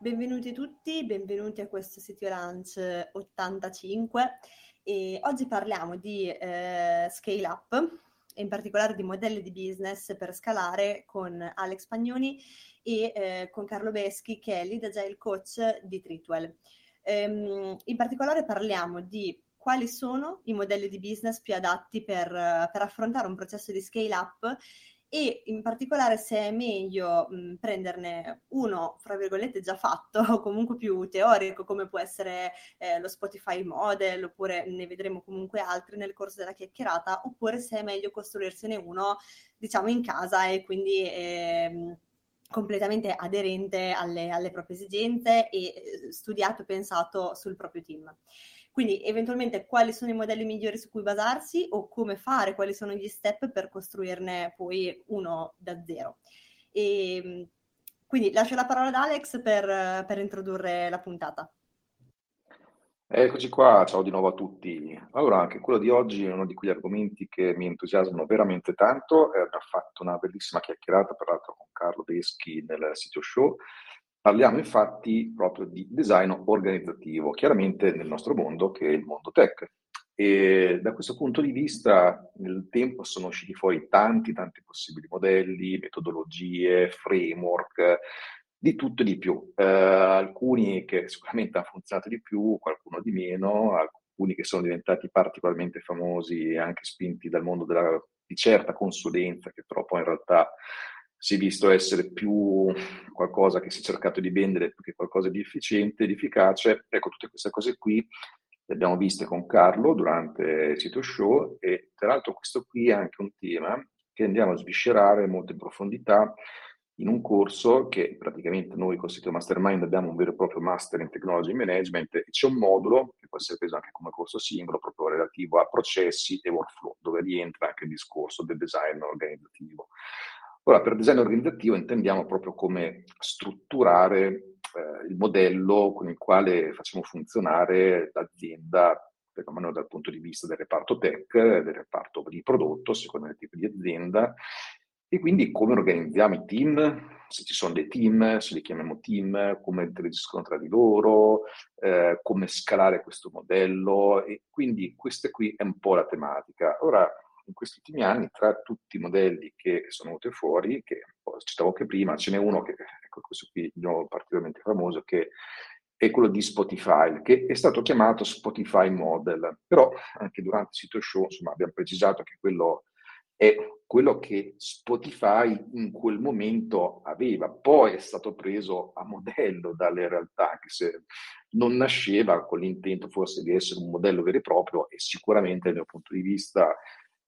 Benvenuti tutti, benvenuti a questo Sitio Lunch 85 e oggi parliamo di eh, scale up e in particolare di modelli di business per scalare con Alex Pagnoni e eh, con Carlo Beschi che è lead agile coach di Tritwell. Ehm, in particolare parliamo di quali sono i modelli di business più adatti per, per affrontare un processo di scale up e in particolare se è meglio mh, prenderne uno, fra virgolette, già fatto o comunque più teorico, come può essere eh, lo Spotify Model, oppure ne vedremo comunque altri nel corso della chiacchierata, oppure se è meglio costruirsene uno, diciamo, in casa e quindi... Eh, completamente aderente alle, alle proprie esigenze e eh, studiato e pensato sul proprio team. Quindi eventualmente quali sono i modelli migliori su cui basarsi o come fare, quali sono gli step per costruirne poi uno da zero. E, ehm, quindi lascio la parola ad Alex per, per introdurre la puntata. Eccoci qua, ciao di nuovo a tutti. Allora, anche quello di oggi è uno di quegli argomenti che mi entusiasmano veramente tanto. Eh, abbiamo fatto una bellissima chiacchierata, peraltro, con Carlo Beschi nel sito show Parliamo infatti proprio di design organizzativo, chiaramente nel nostro mondo che è il mondo tech. E da questo punto di vista nel tempo sono usciti fuori tanti, tanti possibili modelli, metodologie, framework, di tutto e di più. Eh, alcuni che sicuramente hanno funzionato di più, qualcuno di meno, alcuni che sono diventati particolarmente famosi e anche spinti dal mondo della, di certa consulenza, che però poi in realtà si è visto essere più qualcosa che si è cercato di vendere che qualcosa di efficiente, di efficace. Ecco, tutte queste cose qui le abbiamo viste con Carlo durante il sito show e tra l'altro questo qui è anche un tema che andiamo a sviscerare molto in profondità in un corso che praticamente noi con il sito Mastermind abbiamo un vero e proprio Master in Technology Management e c'è un modulo che può essere preso anche come corso singolo proprio relativo a processi e workflow dove rientra anche il discorso del design organizzativo. Ora, per design organizzativo intendiamo proprio come strutturare eh, il modello con il quale facciamo funzionare l'azienda, perlomeno dal punto di vista del reparto tech, del reparto di prodotto, secondo il tipo di azienda, e quindi come organizziamo i team, se ci sono dei team, se li chiamiamo team, come interagiscono tra di loro, eh, come scalare questo modello, e quindi questa qui è un po' la tematica. Ora, in questi ultimi anni, tra tutti i modelli che sono venuti fuori, che citavo anche prima, ce n'è uno che, ecco, questo qui è particolarmente famoso, che è quello di Spotify, che è stato chiamato Spotify Model, però anche durante il sito show, insomma, abbiamo precisato che quello è quello che Spotify in quel momento aveva, poi è stato preso a modello dalle realtà, se non nasceva con l'intento forse di essere un modello vero e proprio e sicuramente dal mio punto di vista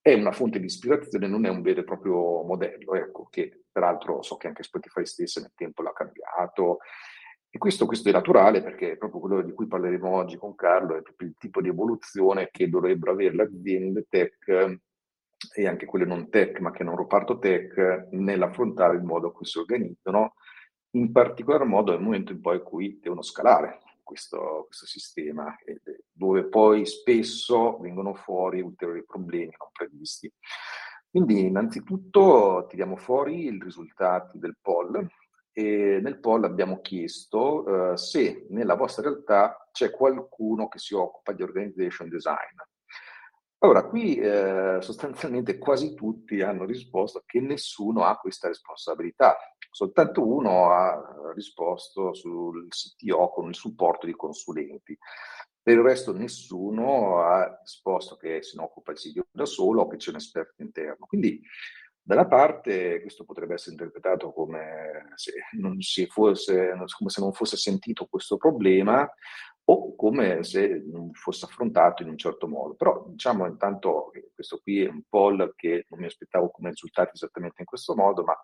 è una fonte di ispirazione, non è un vero e proprio modello, ecco, che peraltro so che anche Spotify stesso nel tempo l'ha cambiato. E questo, questo, è naturale perché è proprio quello di cui parleremo oggi con Carlo, è proprio il tipo di evoluzione che dovrebbero avere le aziende tech e anche quelle non tech, ma che non reparto tech, nell'affrontare il modo in cui si organizzano, in particolar modo nel momento in poi in cui devono scalare questo, questo sistema, dove poi spesso vengono fuori ulteriori problemi non previsti. Quindi innanzitutto tiriamo fuori i risultati del poll e nel poll abbiamo chiesto uh, se nella vostra realtà c'è qualcuno che si occupa di organization design. Allora, qui eh, sostanzialmente quasi tutti hanno risposto che nessuno ha questa responsabilità, soltanto uno ha risposto sul CTO con il supporto di consulenti. Per il resto nessuno ha risposto che se ne occupa il CTO da solo o che c'è un esperto interno. Quindi da una parte questo potrebbe essere interpretato come se fosse, come se non fosse sentito questo problema, o come se non fosse affrontato in un certo modo. Però diciamo intanto che questo qui è un poll che non mi aspettavo come risultati esattamente in questo modo, ma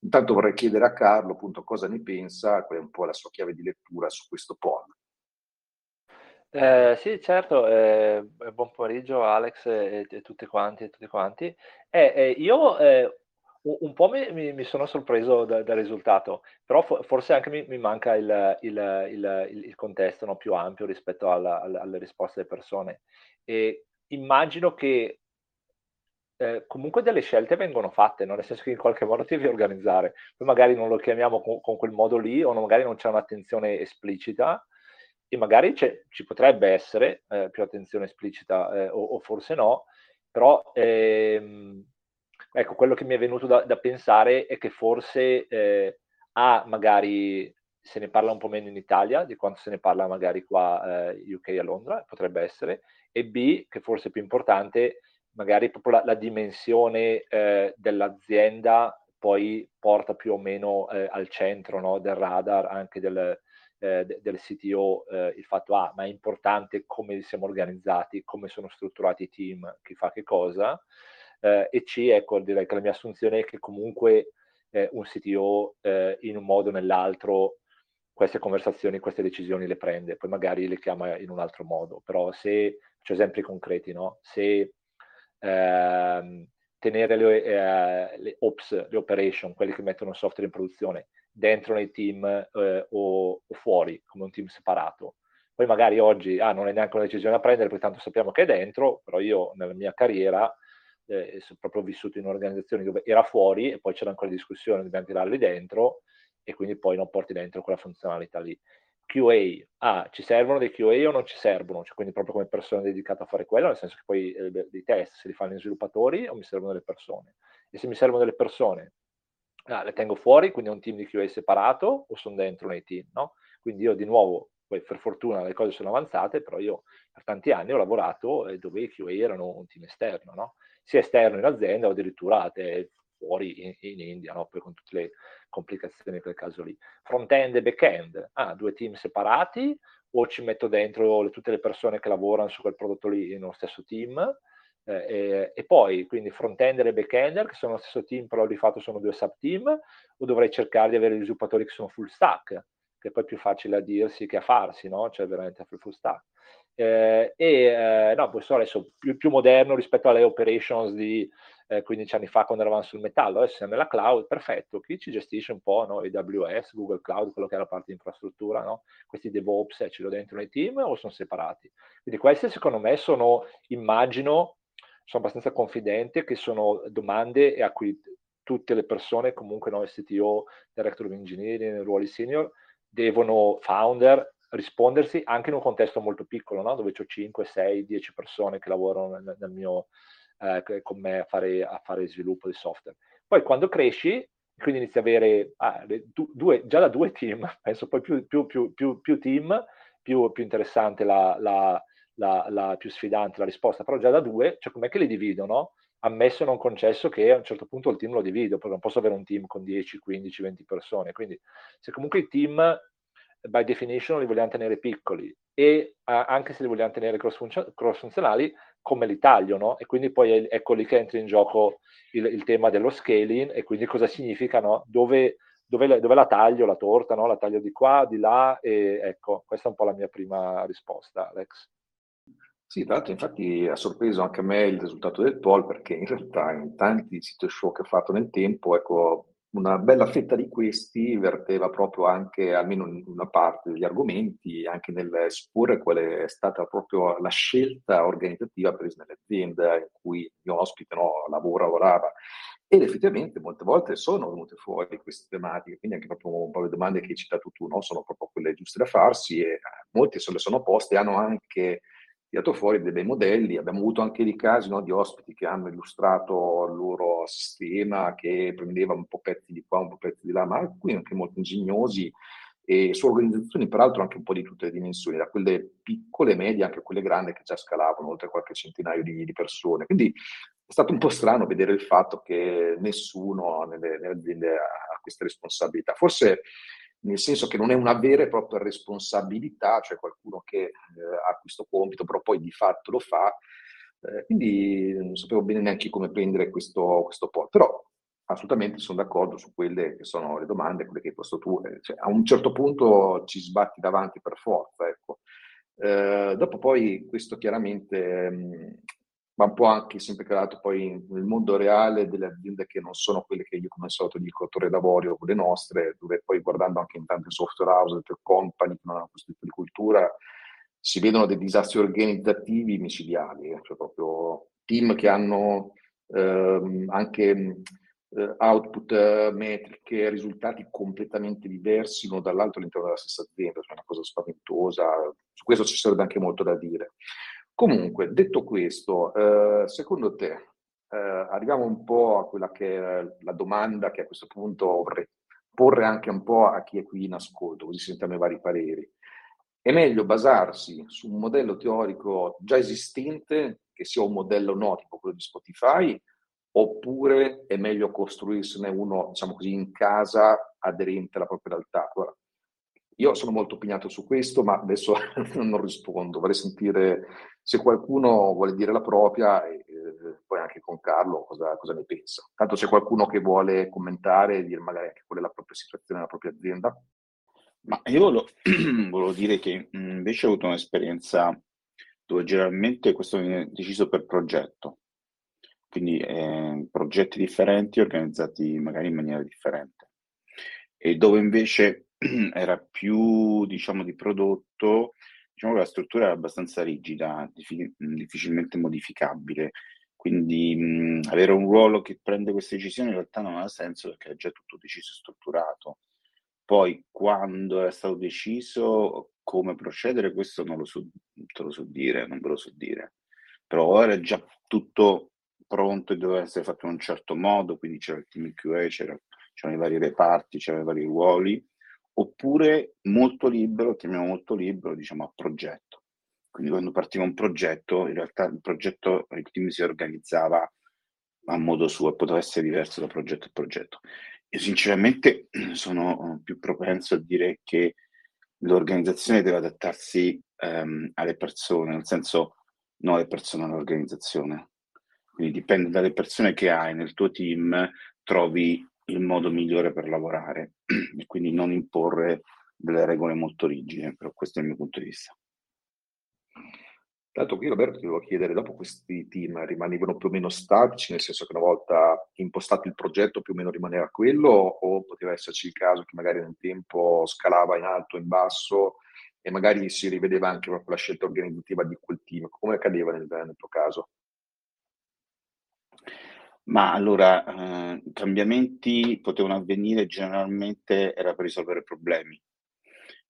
intanto vorrei chiedere a Carlo appunto cosa ne pensa, qual è un po' la sua chiave di lettura su questo poll. Eh, sì, certo, eh, buon pomeriggio Alex e, e tutti quanti e tutti quanti. Eh, eh io eh, un po' mi, mi, sono sorpreso da, dal risultato, però fo- forse anche mi, mi manca il, il, il, il contesto no, più ampio rispetto alla, alla, alle risposte delle persone. E immagino che eh, comunque delle scelte vengono fatte, no? nel senso che in qualche modo ti devi organizzare. Poi magari non lo chiamiamo con, con quel modo lì, o magari non c'è un'attenzione esplicita, e magari ci potrebbe essere eh, più attenzione esplicita, eh, o, o, forse no, però ehm, ecco, quello che mi è venuto da, da pensare è che forse eh, A, magari se ne parla un po' meno in Italia di quanto se ne parla magari qua eh, UK a Londra, potrebbe essere, e B, che forse è più importante, magari proprio la, la dimensione eh, dell'azienda poi porta più o meno eh, al centro no, del radar anche del, eh, del CTO eh, il fatto ah, ma è importante come siamo organizzati, come sono strutturati i team, chi fa che cosa, eh, e C, ecco, direi che la mia assunzione è che comunque eh, un CTO eh, in un modo o nell'altro queste conversazioni, queste decisioni le prende, poi magari le chiama in un altro modo, però se, faccio esempi concreti, no? se ehm, tenere le, eh, le, ops, le operation, quelli che mettono il software in produzione, dentro nei team eh, o, o, fuori, come un team separato. Poi magari oggi ah, non è neanche una decisione da prendere, perché tanto sappiamo che è dentro, però io nella mia carriera eh, proprio vissuto in organizzazioni dove era fuori e poi c'era ancora discussione, dobbiamo tirarli dentro e quindi poi non porti dentro quella funzionalità lì. QA, ah, ci servono dei QA o non ci servono? Cioè, quindi proprio come persona dedicata a fare quello, nel senso che poi eh, dei test se li fanno i sviluppatori o mi servono delle persone? E se mi servono delle persone, ah, le tengo fuori, quindi è un team di QA separato o sono dentro nei team, no? Quindi io di nuovo poi per fortuna le cose sono avanzate, però io per tanti anni ho lavorato eh, dove i QA erano un team esterno, no? Sia esterno in azienda o addirittura fuori in, in India, no? poi con tutte le complicazioni in quel caso lì. Front-end e back-end, ah, due team separati o ci metto dentro le, tutte le persone che lavorano su quel prodotto lì uno stesso team? Eh, e, poi quindi front-ender e back-ender che sono lo stesso team però di fatto sono due sub-team o dovrei cercare di avere gli sviluppatori che sono full stack che è poi più facile a dirsi che a farsi, no? Cioè veramente full stack. Eh, e eh, no, questo adesso più, più, moderno rispetto alle operations di eh, 15 anni fa quando eravamo sul metallo, adesso siamo nella cloud, perfetto, chi ci gestisce un po' no? AWS, Google Cloud, quello che è la parte di infrastruttura, no? questi DevOps eh, ce li ho dentro nei team o sono separati? Quindi queste secondo me sono, immagino, sono abbastanza confidente che sono domande a cui tutte le persone, comunque no, STO, Director of Engineering, ruoli senior, devono, founder, rispondersi anche in un contesto molto piccolo, no? dove ho 5, 6, 10 persone che lavorano nel, nel mio, eh, con me a fare, a fare, sviluppo di software. Poi quando cresci, quindi inizi a avere ah, due, già da due team, penso poi più, più, più, più team, più, interessante la, la, la, la, più sfidante la risposta, però già da due, cioè com'è che li dividono? Ammesso non concesso che a un certo punto il team lo divido, perché non posso avere un team con 10, 15, 20 persone, quindi se comunque i team by definition li vogliamo tenere piccoli e uh, anche se li vogliamo tenere cross, funzionali come li taglio, no? E quindi poi è, ecco lì che entra in gioco il, il tema dello scaling e quindi cosa significa, no? Dove, dove, dove, la taglio la torta, no? La taglio di qua, di là e ecco, questa è un po' la mia prima risposta, Alex. Sì, tra l'altro infatti ha sorpreso anche a me il risultato del poll perché in realtà in tanti sito show che ho fatto nel tempo, ecco, una bella fetta di questi verteva proprio anche, almeno in una parte degli argomenti, anche nel esporre qual è stata proprio la scelta organizzativa presa nell'azienda in cui il mio ospite no, lavora, lavorava. Ed effettivamente molte volte sono venute fuori queste tematiche, quindi anche proprio un po' le domande che hai citato tu, no? sono proprio quelle giuste da farsi e molte se le sono poste, hanno anche tirato fuori dei bei modelli. Abbiamo avuto anche dei casi no, di ospiti che hanno illustrato il loro sistema che prendeva un po' pezzi di qua, un po' pezzi di là, ma alcuni anche molto ingegnosi e su organizzazioni peraltro anche un po' di tutte le dimensioni, da quelle piccole, medie, anche quelle grandi che già scalavano oltre qualche centinaio di, di persone. Quindi è stato un po' strano vedere il fatto che nessuno nelle, nelle aziende ha queste responsabilità. Forse nel senso che non è una vera e propria responsabilità, cioè qualcuno che eh, ha questo compito, però poi di fatto lo fa. Eh, quindi non sapevo bene neanche come prendere questo, questo po', però assolutamente sono d'accordo su quelle che sono le domande, quelle che hai posto tu. Eh, cioè, a un certo punto ci sbatti davanti per forza, ecco. Eh, dopo poi questo chiaramente mh, va un po' anche sempre creato poi nel mondo reale delle aziende che non sono quelle che io come al solito dico Torre d'Avorio, le nostre, dove poi guardando anche in tante software house, tech company che non hanno questo tipo di cultura, si vedono dei disastri organizzativi micidiali, eh, cioè proprio team che hanno ehm, anche eh, output, eh, metriche, risultati completamente diversi uno dall'altro all'interno della stessa azienda, cioè una cosa spaventosa, su questo ci sarebbe anche molto da dire. Comunque, detto questo, eh, secondo te, eh, arriviamo un po' a quella che è la domanda che a questo punto vorrei porre anche un po' a chi è qui in ascolto, così sentiamo i vari pareri. È meglio basarsi su un modello teorico già esistente, che sia un modello no, tipo quello di Spotify, oppure è meglio costruirsene uno, diciamo così, in casa aderente alla propria realtà? Allora, io sono molto opinato su questo, ma adesso non rispondo. Vorrei sentire se qualcuno vuole dire la propria e eh, poi anche con Carlo cosa, cosa, ne pensa. Tanto c'è qualcuno che vuole commentare e dire magari anche qual è la propria situazione nella propria azienda. Ma io volevo, volevo dire che invece ho avuto un'esperienza dove generalmente questo viene deciso per progetto, quindi eh, progetti differenti organizzati magari in maniera differente, e dove invece era più, diciamo, di prodotto, diciamo che la struttura era abbastanza rigida, diffi- difficilmente modificabile. Quindi mh, avere un ruolo che prende queste decisioni in realtà non ha senso perché è già tutto deciso e strutturato. Poi, quando è stato deciso come procedere, questo non lo so, te lo so dire, non ve lo so dire. Però ora è già tutto pronto e doveva essere fatto in un certo modo, quindi c'era il team QA, c'era, c'erano i vari reparti, c'erano i vari ruoli, oppure molto libero, chiamiamo molto libero, diciamo a progetto. Quindi quando partiva un progetto, in realtà il progetto, il team si organizzava a modo suo e poteva essere diverso da progetto a progetto. Io sinceramente sono più propenso a dire che l'organizzazione deve adattarsi um, alle persone, nel senso non alle persone all'organizzazione. Quindi dipende dalle persone che hai nel tuo team, trovi il modo migliore per lavorare e quindi non imporre delle regole molto rigide, però questo è il mio punto di vista. Tanto qui Roberto ti volevo chiedere, dopo questi team rimanevano più o meno statici, nel senso che una volta impostato il progetto più o meno rimaneva quello, o poteva esserci il caso che magari nel tempo scalava in alto, in basso e magari si rivedeva anche proprio la scelta organizzativa di quel team. Come accadeva nel, nel tuo caso? Ma allora, i cambiamenti potevano avvenire generalmente era per risolvere problemi.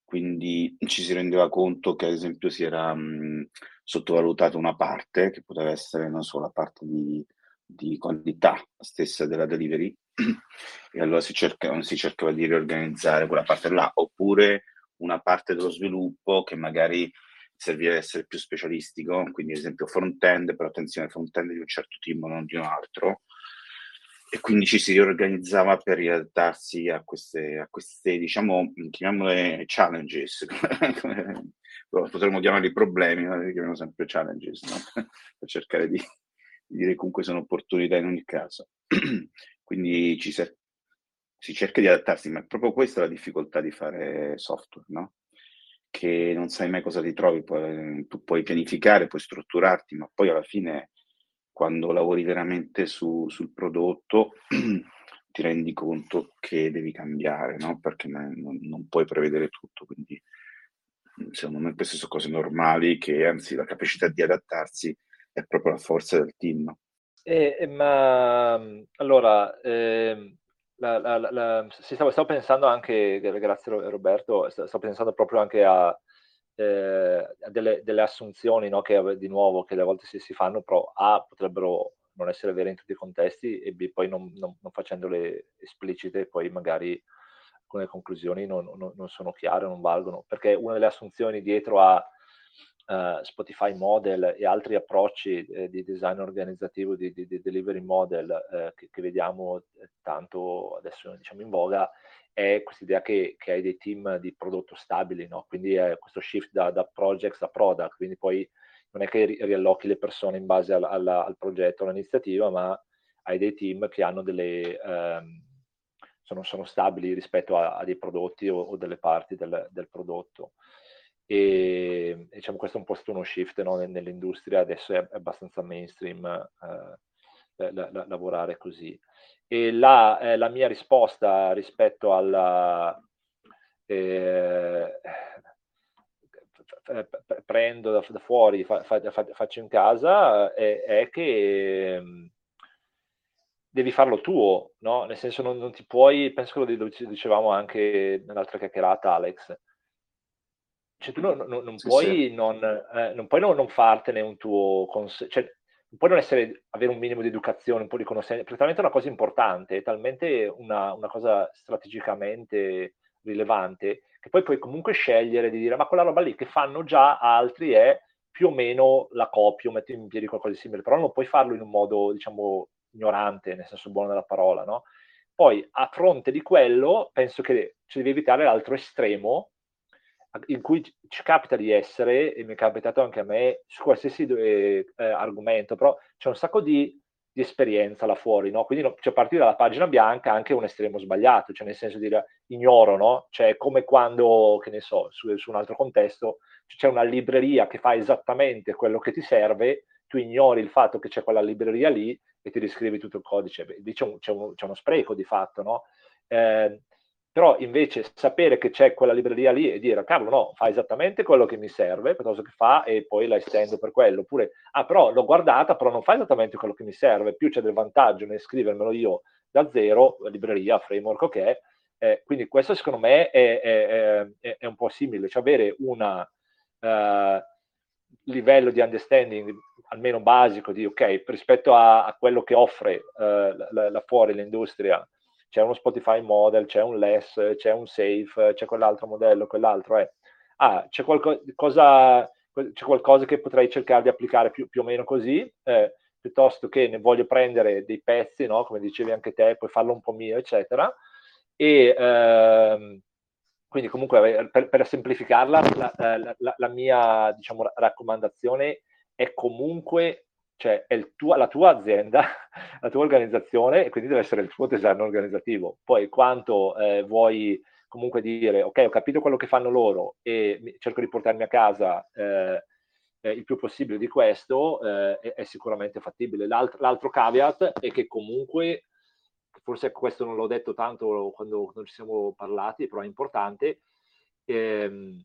Quindi ci si rendeva conto che ad esempio si era mh, sottovalutata una parte, che poteva essere non solo la parte di, di qualità stessa della delivery, e allora si, cerca, si cercava di riorganizzare quella parte là, oppure una parte dello sviluppo che magari serviva ad essere più specialistico, quindi ad esempio front-end, però attenzione, front-end di un certo tipo, non di un altro, e quindi ci si riorganizzava per riadattarsi a queste, a queste diciamo, chiamiamole challenges, potremmo chiamarli problemi, ma li chiamiamo sempre challenges, no? per cercare di, di, dire comunque sono opportunità in ogni caso. quindi ci si cerca di adattarsi, ma è proprio questa la difficoltà di fare software, no? Che non sai mai cosa ti trovi, poi, tu puoi pianificare, puoi strutturarti, ma poi alla fine quando lavori veramente su, sul prodotto ti rendi conto che devi cambiare, no? perché non, non, puoi prevedere tutto. Quindi secondo me queste sono cose normali che anzi la capacità di adattarsi è proprio la forza del team. Eh, ma allora, eh, la, la, la, stavo, stavo, pensando anche, grazie Roberto, stavo pensando proprio anche a, eh, delle, delle, assunzioni no, che di nuovo che alle volte si, si, fanno, però A potrebbero non essere vere in tutti i contesti e B poi non, non, non facendole esplicite poi magari alcune conclusioni non, non, sono chiare, non valgono, perché una delle assunzioni dietro a uh, Spotify model e altri approcci eh, di design organizzativo, di, di, di delivery model eh, che, che, vediamo tanto adesso diciamo in voga, è questa idea che, che, hai dei team di prodotto stabili, no? quindi è questo shift da, da projects a product, quindi poi non è che riallochi le persone in base al, al, al progetto, all'iniziativa, ma hai dei team che hanno delle... Um, sono, sono, stabili rispetto a, a dei prodotti o, o, delle parti del, del prodotto. E diciamo questo è un po' stato uno shift no? nell'industria, adesso è, abbastanza mainstream eh, la, la, lavorare così. E la, eh, la, mia risposta rispetto alla... Eh, prendo da, da fuori, fa, fa, fa, faccio in casa, è, è che ehm, devi farlo tuo, no? Nel senso non, non, ti puoi, penso che lo dicevamo anche nell'altra chiacchierata Alex, cioè tu non, non, non sì, puoi, sì. Non, eh, non, puoi non, fartene un tuo consiglio, cioè, non puoi non essere, avere un minimo di educazione, un po' di conoscenza, perché talmente è una cosa importante, è talmente una, una, cosa strategicamente rilevante, che poi puoi comunque scegliere di dire, ma quella roba lì che fanno già altri è più o meno la copio, metti in piedi qualcosa di simile, però non puoi farlo in un modo, diciamo, ignorante, nel senso buono della parola, no? Poi, a fronte di quello, penso che ci devi evitare l'altro estremo, in cui ci capita di essere, e mi è capitato anche a me, su qualsiasi eh, eh, argomento, però c'è un sacco di, di, esperienza là fuori, no? Quindi no, cioè, partire dalla pagina bianca anche un estremo sbagliato, cioè nel senso di dire ignoro, no? Cioè come quando, che ne so, su, su un altro contesto, c'è una libreria che fa esattamente quello che ti serve, tu ignori il fatto che c'è quella libreria lì e ti riscrivi tutto il codice. Beh, c'è, un, c'è, un, c'è, uno spreco di fatto, no? Eh, però invece sapere che c'è quella libreria lì e dire, cavolo, no, fa esattamente quello che mi serve, piuttosto che fa e poi la estendo per quello. Oppure, ah, però l'ho guardata, però non fa esattamente quello che mi serve, più c'è del vantaggio nel scrivermelo io da zero, libreria, framework, ok. Eh, quindi questo secondo me è, è, è, è, un po' simile, cioè avere un uh, livello di understanding almeno basico di, ok, rispetto a, a quello che offre uh, la, la fuori l'industria, c'è uno Spotify model, c'è un less, c'è un safe, c'è quell'altro modello, quell'altro è. Ah, c'è, qualcosa, c'è qualcosa che potrei cercare di applicare più, più o meno così, eh, piuttosto che ne voglio prendere dei pezzi, no? come dicevi anche te, poi farlo un po' mio, eccetera. E ehm, quindi comunque per, per semplificarla, la, la, la, la mia diciamo, raccomandazione è comunque cioè è tuo, la tua azienda, la tua organizzazione e quindi deve essere il tuo design organizzativo. Poi quanto eh, vuoi comunque dire, ok, ho capito quello che fanno loro e cerco di portarmi a casa eh, eh, il più possibile di questo, eh, è, è, sicuramente fattibile. L'alt- l'altro caveat è che comunque, forse questo non l'ho detto tanto quando, quando ci siamo parlati, però è importante, ehm,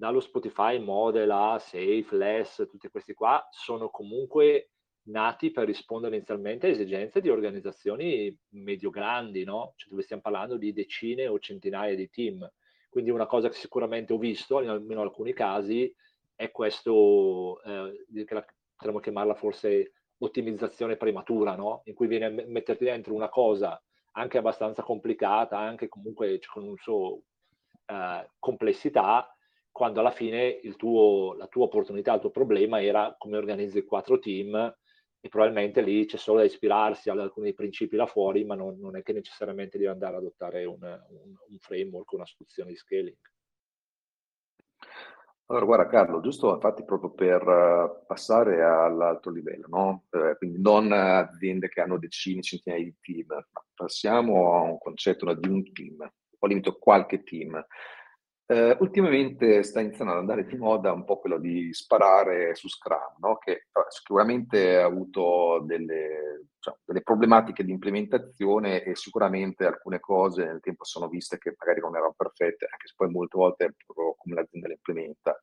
dallo Spotify Model a Safe, Less, tutti questi qua, sono comunque nati per rispondere inizialmente a esigenze di organizzazioni medio-grandi, no? Cioè dove stiamo parlando di decine o centinaia di team. Quindi una cosa che sicuramente ho visto, in almeno alcuni casi, è questo, eh, potremmo chiamarla forse ottimizzazione prematura, no? In cui viene a metterti dentro una cosa anche abbastanza complicata, anche comunque con un suo eh, complessità, quando alla fine tuo, la tua opportunità, il tuo problema era come organizzi quattro team e probabilmente lì c'è solo da ispirarsi ad alcuni principi là fuori, ma non, non è che necessariamente devi andare ad adottare un, un, un framework, una soluzione di scaling. Allora, guarda Carlo, giusto infatti proprio per uh, passare all'altro livello, no? eh, quindi non aziende che hanno decine, centinaia di team, ma passiamo a un concetto di un team, o limito qualche team. Eh, ultimamente sta iniziando ad andare di moda un po' quello di sparare su Scrum, no? che sicuramente ha avuto delle, cioè, delle, problematiche di implementazione e sicuramente alcune cose nel tempo sono viste che magari non erano perfette, anche se poi molte volte è proprio come l'azienda le implementa.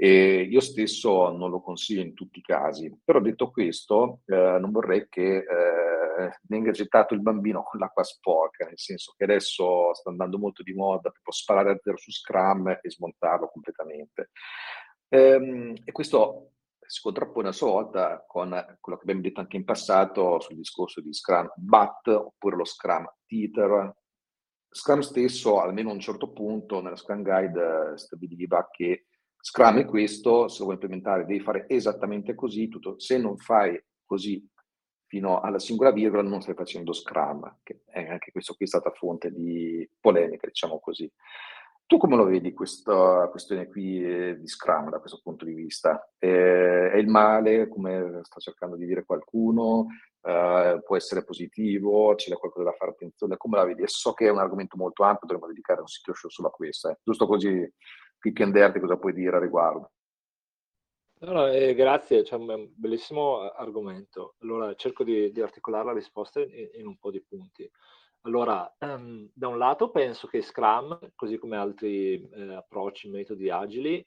E io stesso non lo consiglio in tutti i casi, però detto questo eh, non vorrei che eh, venga gettato il bambino con l'acqua sporca, nel senso che adesso sta andando molto di moda proprio sparare a zero su Scrum e smontarlo completamente. Ehm, e questo si contrappone a sua volta con quello che abbiamo detto anche in passato sul discorso di Scrum BAT oppure lo Scrum Teeter. Scrum stesso, almeno a un certo punto, nella Scrum Guide stabiliva che Scrum è questo, se lo vuoi implementare devi fare esattamente così, tutto, se non fai così fino alla singola virgola non stai facendo Scrum, che anche questo qui è stata fonte di polemica, diciamo così. Tu come lo vedi questa questione qui eh, di Scrum da questo punto di vista? Eh, è il male, come sta cercando di dire qualcuno? Eh, può essere positivo? C'è qualcosa da fare attenzione? Come la vedi? E so che è un argomento molto ampio, dovremmo dedicare un sito show solo a questo. Eh. Giusto così, quick and dirty, cosa puoi dire a riguardo? No, no, eh, grazie, c'è un bellissimo argomento. Allora cerco di, di articolare la risposta in, in, un po' di punti. Allora, um, da un lato penso che Scrum, così come altri eh, approcci, metodi agili,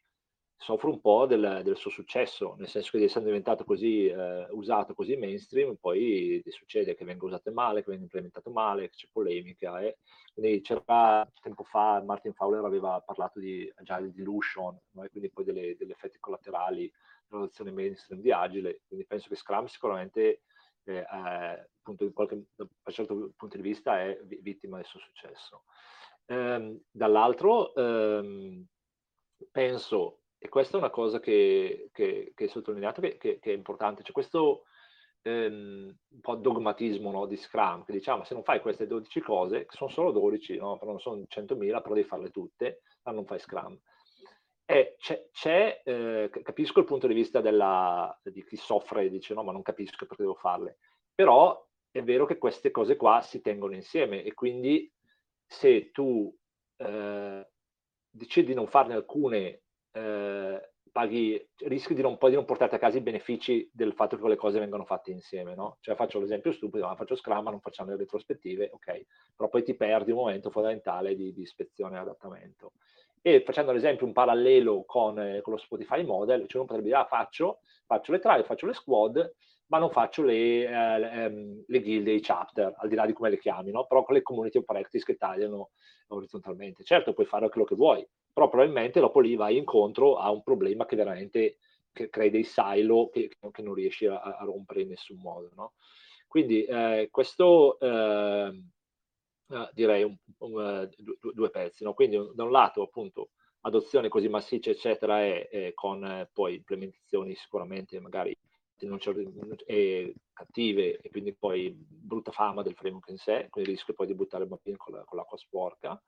soffre un po' del, del, suo successo, nel senso che essendo diventato così eh, usato, così mainstream, poi succede che venga usato male, che venga implementato male, che c'è polemica. Eh. Quindi c'era tempo fa, Martin Fowler aveva parlato di agile dilution, no? quindi poi delle, degli effetti collaterali dell'adozione mainstream di agile, quindi penso che Scrum sicuramente eh, appunto in qualche, da un certo punto di vista è vittima del suo successo. Ehm, dall'altro ehm, penso e questa è una cosa che, che, che è sottolineata, che, che, è importante. C'è questo ehm, un po' dogmatismo no, di Scrum, che diciamo se non fai queste 12 cose, che sono solo 12, no, però non sono 100.000, però devi farle tutte, ma non fai Scrum. C'è, c'è eh, capisco il punto di vista della, di chi soffre e dice no, ma non capisco perché devo farle. Però è vero che queste cose qua si tengono insieme e quindi se tu eh, decidi di non farne alcune eh, paghi, rischi di non, poi di non portarti a casa i benefici del fatto che quelle cose vengano fatte insieme, no? Cioè faccio l'esempio stupido, ma faccio Scrum, ma non facciamo le retrospettive, ok, però poi ti perdi un momento fondamentale di, di ispezione e adattamento. E facendo ad esempio un parallelo con, eh, con lo Spotify model, cioè uno potrebbe dire, ah, faccio, faccio le trial, faccio le squad, ma non faccio le, eh, le, ehm, le guilde, i chapter, al di là di come le chiami, no? però con le community of practice che tagliano orizzontalmente. Certo, puoi fare quello che vuoi, però probabilmente dopo lì vai incontro a un problema che veramente che crei dei silo che, che non riesci a, a, rompere in nessun modo. No? Quindi eh, questo eh, eh, direi un, un, eh, due, due, pezzi. No? Quindi da un lato appunto adozione così massiccia eccetera e, e con eh, poi implementazioni sicuramente magari e cattive e quindi poi brutta fama del framework in sé, quindi rischio poi di buttare il bambino con, con l'acqua sporca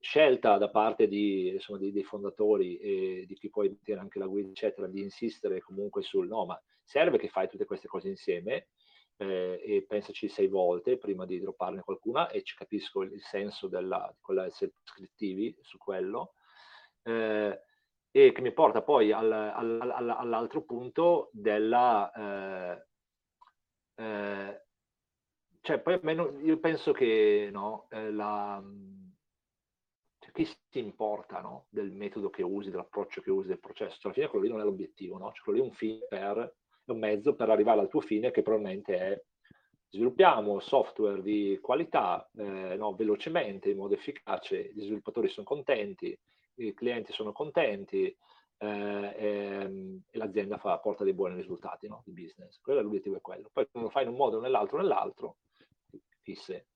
scelta da parte di, insomma, dei, dei, fondatori e di chi poi tiene anche la guida, eccetera, di insistere comunque sul no, ma serve che fai tutte queste cose insieme eh, e pensaci sei volte prima di dropparne qualcuna e ci capisco il, senso della, di quella essere prescrittivi su quello. Eh, e che mi porta poi al, al, al, all'altro punto della... Eh, eh cioè, poi almeno io penso che no, eh, la chi si importa no? del metodo che usi, dell'approccio che usi, del processo? Cioè, alla fine quello lì non è l'obiettivo, no? Cioè, quello lì è un, fine per, è un mezzo per arrivare al tuo fine che probabilmente è sviluppiamo software di qualità eh, no, velocemente, in modo efficace, gli sviluppatori sono contenti, i clienti sono contenti eh, e, e, l'azienda fa, porta dei buoni risultati no, di business. Quello è l'obiettivo è quello. Poi lo fai in un modo o nell'altro nell'altro, fisse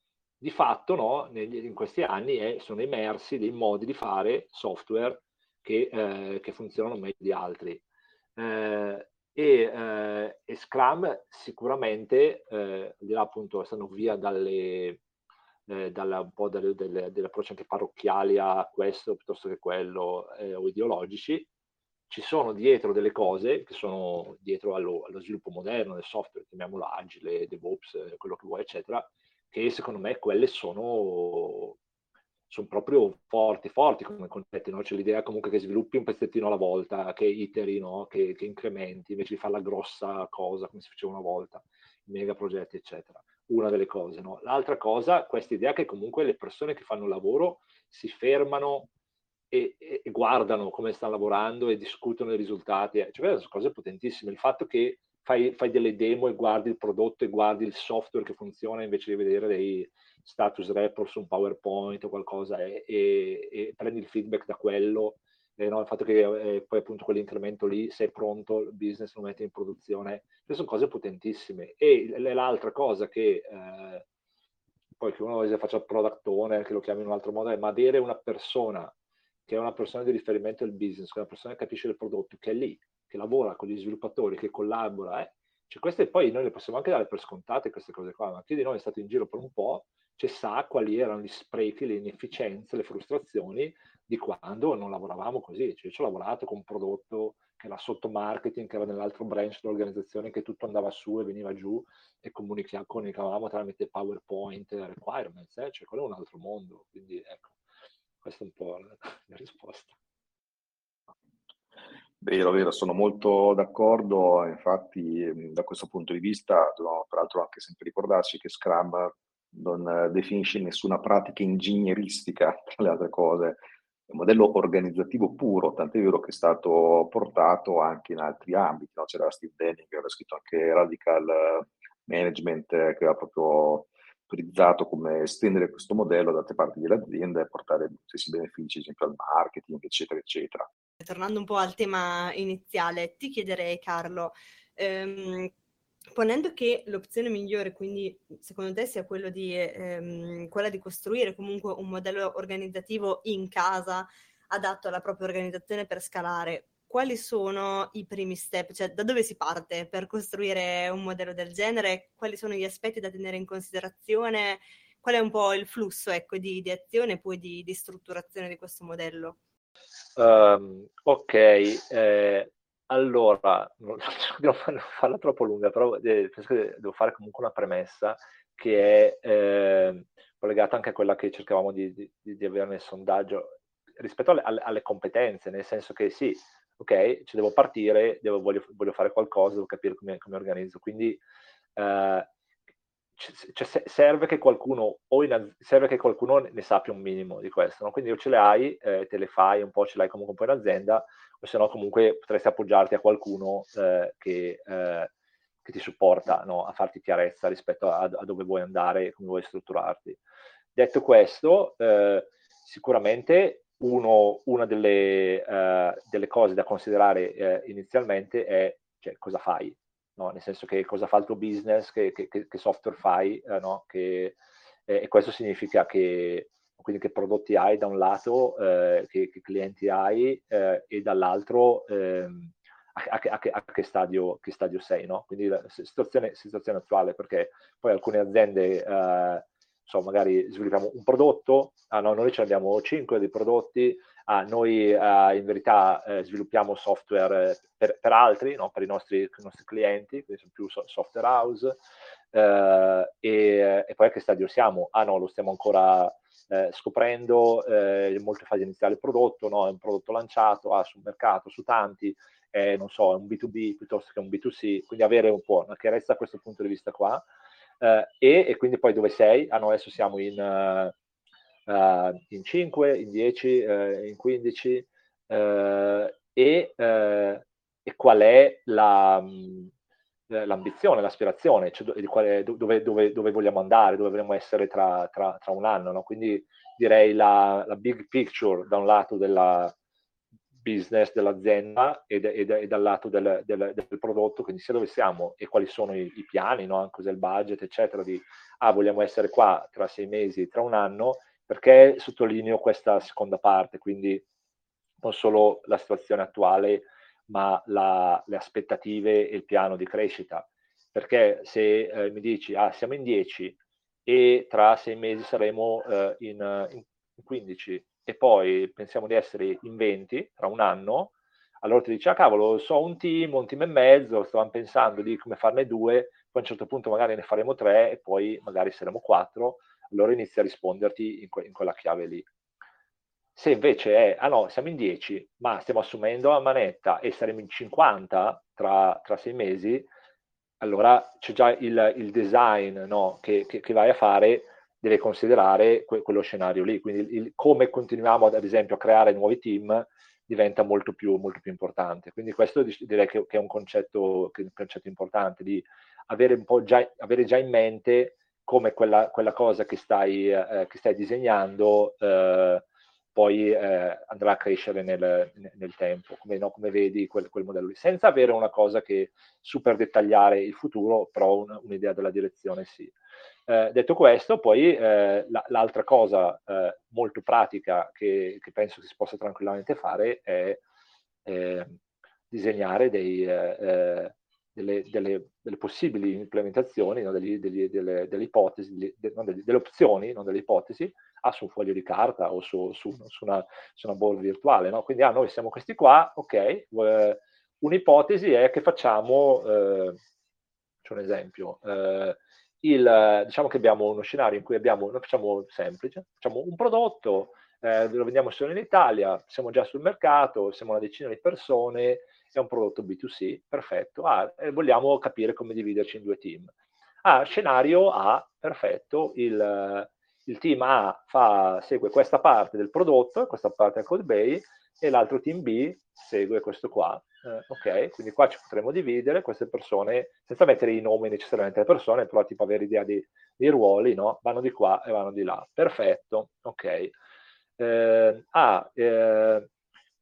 di fatto no, negli, in questi anni è, sono emersi dei modi di fare software che, eh, che funzionano meglio di altri. Eh, e, eh, e, Scrum sicuramente, eh, di là appunto stanno via dalle, eh, dalla, un po' delle, delle approcci anche parrocchiali a questo piuttosto che quello eh, o ideologici, ci sono dietro delle cose che sono dietro allo, allo sviluppo moderno del software, chiamiamolo agile, DevOps, quello che vuoi, eccetera, che secondo me quelle sono, sono proprio forti, forti come concetti, no? C'è l'idea comunque che sviluppi un pezzettino alla volta, che iteri, no? che, che, incrementi, invece di fare la grossa cosa come si faceva una volta, i mega progetti, eccetera. Una delle cose, no? L'altra cosa, questa idea che comunque le persone che fanno lavoro si fermano e, e, guardano come stanno lavorando e discutono i risultati, cioè, sono cose potentissime. Il fatto che fai, fai, delle demo e guardi il prodotto e guardi il software che funziona invece di vedere dei status report su un PowerPoint o qualcosa e, e, e prendi il feedback da quello. Eh, no? il fatto che eh, poi appunto quell'incremento lì, sei pronto, il business lo metti in produzione, queste sono cose potentissime. E l'altra cosa che eh, poi che uno faccia product owner, che lo chiami in un altro modo, è ma avere una persona che è una persona di riferimento del business, che è una persona che capisce il prodotto, che è lì, che lavora con gli sviluppatori, che collabora, eh? cioè queste poi noi le possiamo anche dare per scontate queste cose qua, ma chi di noi è stato in giro per un po', cioè sa quali erano gli sprechi, le inefficienze, le frustrazioni di quando non lavoravamo così. Cioè, io ci ho lavorato con un prodotto che era sotto marketing, che era nell'altro branch dell'organizzazione, che tutto andava su e veniva giù e comunicavamo tramite PowerPoint requirements, eh? cioè quello è un altro mondo. Quindi ecco, questa è un po' la, la risposta. Vero, vero, sono molto d'accordo, infatti da questo punto di vista dobbiamo peraltro anche sempre ricordarci che Scrum non definisce nessuna pratica ingegneristica, tra le altre cose, un modello organizzativo puro, tant'è vero che è stato portato anche in altri ambiti, no? c'era Steve Denning che aveva scritto anche Radical Management, che aveva proprio utilizzato come estendere questo modello da altre parti dell'azienda e portare stessi benefici, ad esempio al marketing, eccetera, eccetera. Tornando un po' al tema iniziale, ti chiederei, Carlo, ehm, ponendo che l'opzione migliore, quindi secondo te, sia di, ehm, quella di costruire comunque un modello organizzativo in casa adatto alla propria organizzazione per scalare, quali sono i primi step? Cioè, da dove si parte per costruire un modello del genere? Quali sono gli aspetti da tenere in considerazione? Qual è un po' il flusso ecco, di, di azione e poi di, di, strutturazione di questo modello? Um, ok, eh, allora, non, non farla troppo lunga, però eh, devo fare comunque una premessa che è eh, collegata anche a quella che cercavamo di, di, di avere nel sondaggio rispetto alle, alle, competenze, nel senso che sì, ok, ci devo partire, devo, voglio, voglio, fare qualcosa, devo capire come, come organizzo. Quindi eh, cioè, serve, che qualcuno, in, serve che qualcuno ne sappia un minimo di questo. No? Quindi o ce le hai, eh, te le fai un po', ce l'hai comunque un po' in azienda, o se no comunque potresti appoggiarti a qualcuno eh, che, eh, che, ti supporta no? a farti chiarezza rispetto a, a, dove vuoi andare come vuoi strutturarti. Detto questo, eh, sicuramente uno, una delle, uh, delle, cose da considerare uh, inizialmente è cioè, cosa fai, no? nel senso che cosa fa il tuo business, che, che, che software fai, uh, no? che, eh, e questo significa che, quindi che prodotti hai da un lato, che, clienti hai e dall'altro ehm, a, a, a, che, stadio, che stadio sei. No? Quindi la situazione, situazione attuale, perché poi alcune aziende so, magari sviluppiamo un prodotto, ah, no, noi ce ne abbiamo 5 di prodotti, ah, noi eh, in verità eh, sviluppiamo software per, per altri, no? per i nostri, i nostri, clienti, quindi sono più software house, eh, e, e, poi a che stadio siamo? Ah no, lo stiamo ancora eh, scoprendo, eh, in molte fasi iniziali il prodotto, no? è un prodotto lanciato, ah, sul mercato, su tanti, eh, non so, è un B2B piuttosto che un B2C, quindi avere un po' una chiarezza da questo punto di vista qua eh, e, e, quindi poi dove sei? Ah no, adesso siamo in, uh, uh, in 5, in 10, uh, in 15 e, e, qual è la, l'ambizione, l'aspirazione, cioè quale, dove, dove, dove, vogliamo andare, dove vogliamo essere tra, tra, tra un anno. No? Quindi direi la, la, big picture da un lato della, business dell'azienda e, e, e dal lato del, del, del, prodotto, quindi sia dove siamo e quali sono i, i piani, no? cos'è il budget, eccetera, di ah, vogliamo essere qua tra sei mesi, tra un anno, perché sottolineo questa seconda parte, quindi non solo la situazione attuale, ma la, le aspettative e il piano di crescita. Perché se eh, mi dici, ah, siamo in 10 e tra sei mesi saremo eh, in, in 15, e poi pensiamo di essere in 20 tra un anno, allora ti dici, ah cavolo, so un team, un team e mezzo, stavamo pensando di come farne due, poi a un certo punto magari ne faremo tre e poi magari saremo quattro, allora inizia a risponderti in, que- in quella chiave lì. Se invece è, ah no, siamo in 10, ma stiamo assumendo a manetta e saremo in 50 tra, tra sei mesi, allora c'è già il, il design no, che, che, che vai a fare deve considerare que- quello scenario lì. Quindi il, come continuiamo ad, esempio a creare nuovi team diventa molto più, molto più importante. Quindi questo direi che, che, è un concetto, un concetto importante di avere, già, avere già in mente come quella, quella cosa che stai, eh, che stai disegnando eh, poi eh, andrà a crescere nel, nel tempo, come, no, come vedi quel, quel, modello lì, senza avere una cosa che super dettagliare il futuro, però un, un'idea della direzione sì. Eh, detto questo, poi eh, la, l'altra cosa eh, molto pratica che, che, penso che si possa tranquillamente fare è eh, disegnare dei, eh, delle, delle, delle, possibili implementazioni, no, degli, degli, delle, delle, ipotesi, de, no, delle, opzioni, non delle ipotesi, ah, su un foglio di carta o su, su, su, una, su una, board virtuale. No? Quindi ah, noi siamo questi qua, ok, eh, un'ipotesi è che facciamo, eh, c'è un esempio, eh, il, diciamo che abbiamo uno scenario in cui abbiamo, noi facciamo semplice, facciamo un prodotto, eh, lo vendiamo solo in Italia, siamo già sul mercato, siamo una decina di persone, è un prodotto B2C, perfetto, ah, vogliamo capire come dividerci in due team. Ah, scenario A, perfetto, il, il team A fa, segue questa parte del prodotto, questa parte del code bay, e l'altro team B segue questo qua. Eh, ok, quindi qua ci potremo dividere queste persone, senza mettere i nomi necessariamente delle persone, però tipo avere idea di, dei ruoli, no? Vanno di qua e vanno di là. Perfetto, ok. Eh, ah, eh,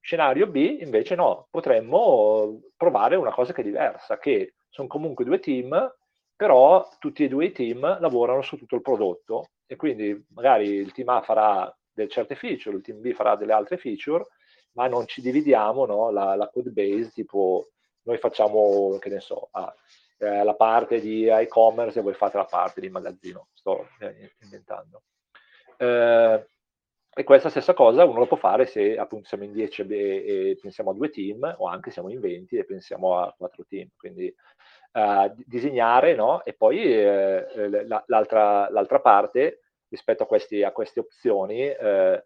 Scenario B invece no, potremmo provare una cosa che è diversa, che sono comunque due team, però tutti e due i team lavorano su tutto il prodotto. E quindi magari il team A farà delle certe feature, il team B farà delle altre feature, ma non ci dividiamo no, la, la, code base, tipo noi facciamo, che ne so, ah, eh, la parte di e-commerce e voi fate la parte di magazzino, sto eh, inventando. Eh, e questa stessa cosa uno lo può fare se appunto siamo in 10 e, e pensiamo a due team o anche siamo in 20 e pensiamo a quattro team. Quindi uh, disegnare no? e poi eh, l'altra, l'altra, parte rispetto a, questi, a queste opzioni eh,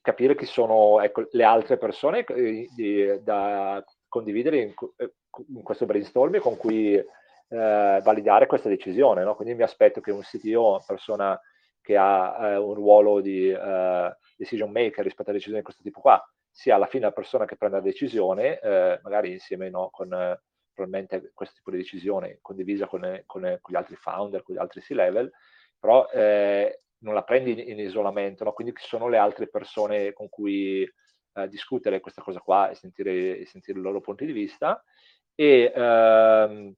capire chi sono ecco, le altre persone eh, da condividere in, eh, in, questo brainstorming con cui eh, validare questa decisione. No? Quindi mi aspetto che un CTO, persona che ha eh, un ruolo di eh, decision maker rispetto a decisioni di questo tipo qua, sia alla fine la persona che prende la decisione, eh, magari insieme no, con eh, probabilmente questo tipo di decisione condivisa con, con, con, gli altri founder, con gli altri C-level, però eh, non la prendi in, in isolamento, no? quindi ci sono le altre persone con cui eh, discutere questa cosa qua e sentire, sentire, i loro punti di vista. E, ehm,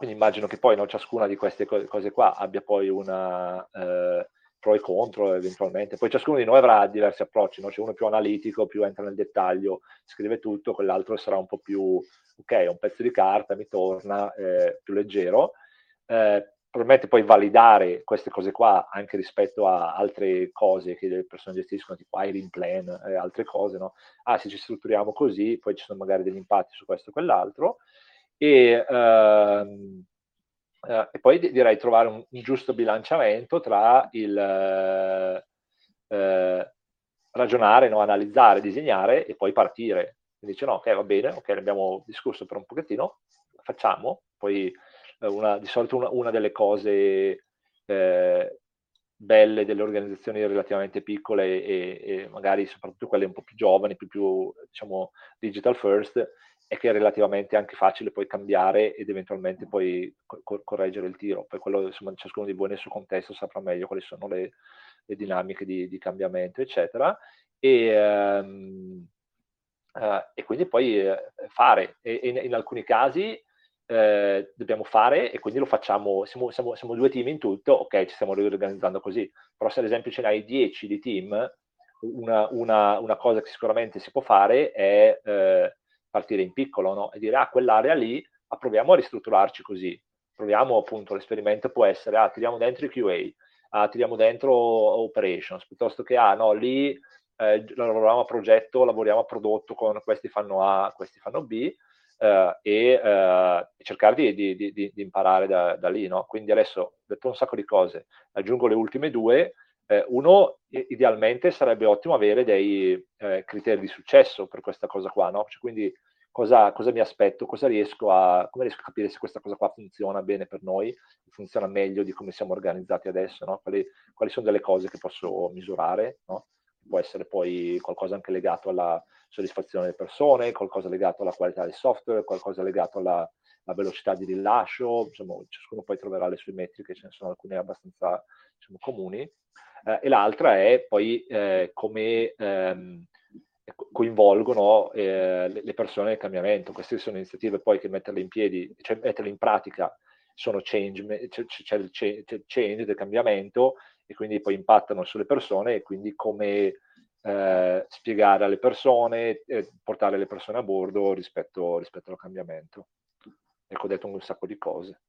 quindi immagino che poi no, ciascuna di queste cose qua abbia poi una eh, pro e contro eventualmente. Poi ciascuno di noi avrà diversi approcci, no? c'è uno più analitico, più entra nel dettaglio, scrive tutto, quell'altro sarà un po' più, ok, un pezzo di carta, mi torna, eh, più leggero. Eh, probabilmente poi validare queste cose qua anche rispetto a altre cose che le persone gestiscono, tipo hiring plan e altre cose, no? Ah, se ci strutturiamo così, poi ci sono magari degli impatti su questo e quell'altro e, ehm, eh, e poi direi trovare un, un giusto bilanciamento tra il eh, eh, ragionare, no? analizzare, disegnare e poi partire. Quindi dice no, ok, va bene, ok, abbiamo discusso per un pochettino, facciamo, poi eh, una, di solito una, una delle cose eh, belle delle organizzazioni relativamente piccole e, e, magari soprattutto quelle un po' più giovani, più, più diciamo digital first, è che è relativamente anche facile poi cambiare ed eventualmente poi co- correggere il tiro. Poi quello, insomma, ciascuno di voi nel suo contesto saprà meglio quali sono le, le dinamiche di, di, cambiamento, eccetera. E, um, uh, e quindi poi uh, fare. E, e in, in, alcuni casi uh, dobbiamo fare e quindi lo facciamo, siamo, siamo, siamo, due team in tutto, ok, ci stiamo riorganizzando così. Però se ad esempio ce n'hai 10 di team, una, una, una cosa che sicuramente si può fare è partire in piccolo no? e dire ah quell'area lì ah, proviamo a ristrutturarci così proviamo appunto l'esperimento può essere ah tiriamo dentro i QA ah, tiriamo dentro operations piuttosto che ah no lì eh, lavoriamo a progetto lavoriamo a prodotto con questi fanno A questi fanno B eh, e eh, cercare di, di, di, di imparare da, da, lì no? quindi adesso ho detto un sacco di cose aggiungo le ultime due eh, uno, idealmente sarebbe ottimo avere dei eh, criteri di successo per questa cosa qua, no? Cioè, quindi cosa, cosa, mi aspetto, cosa riesco a, come riesco a capire se questa cosa qua funziona bene per noi, funziona meglio di come siamo organizzati adesso, no? quali, quali, sono delle cose che posso misurare, no? Può essere poi qualcosa anche legato alla soddisfazione delle persone, qualcosa legato alla qualità del software, qualcosa legato alla, alla velocità di rilascio, insomma, ciascuno poi troverà le sue metriche, ce ne sono alcune abbastanza diciamo, comuni, eh, e l'altra è poi eh, come ehm, coinvolgono eh, le persone nel cambiamento. Queste sono iniziative poi che metterle in piedi, cioè metterle in pratica, sono change, c'è, c'è il change del cambiamento e quindi poi impattano sulle persone e quindi come eh, spiegare alle persone, e portare le persone a bordo rispetto, rispetto al cambiamento. Ecco, ho detto un sacco di cose.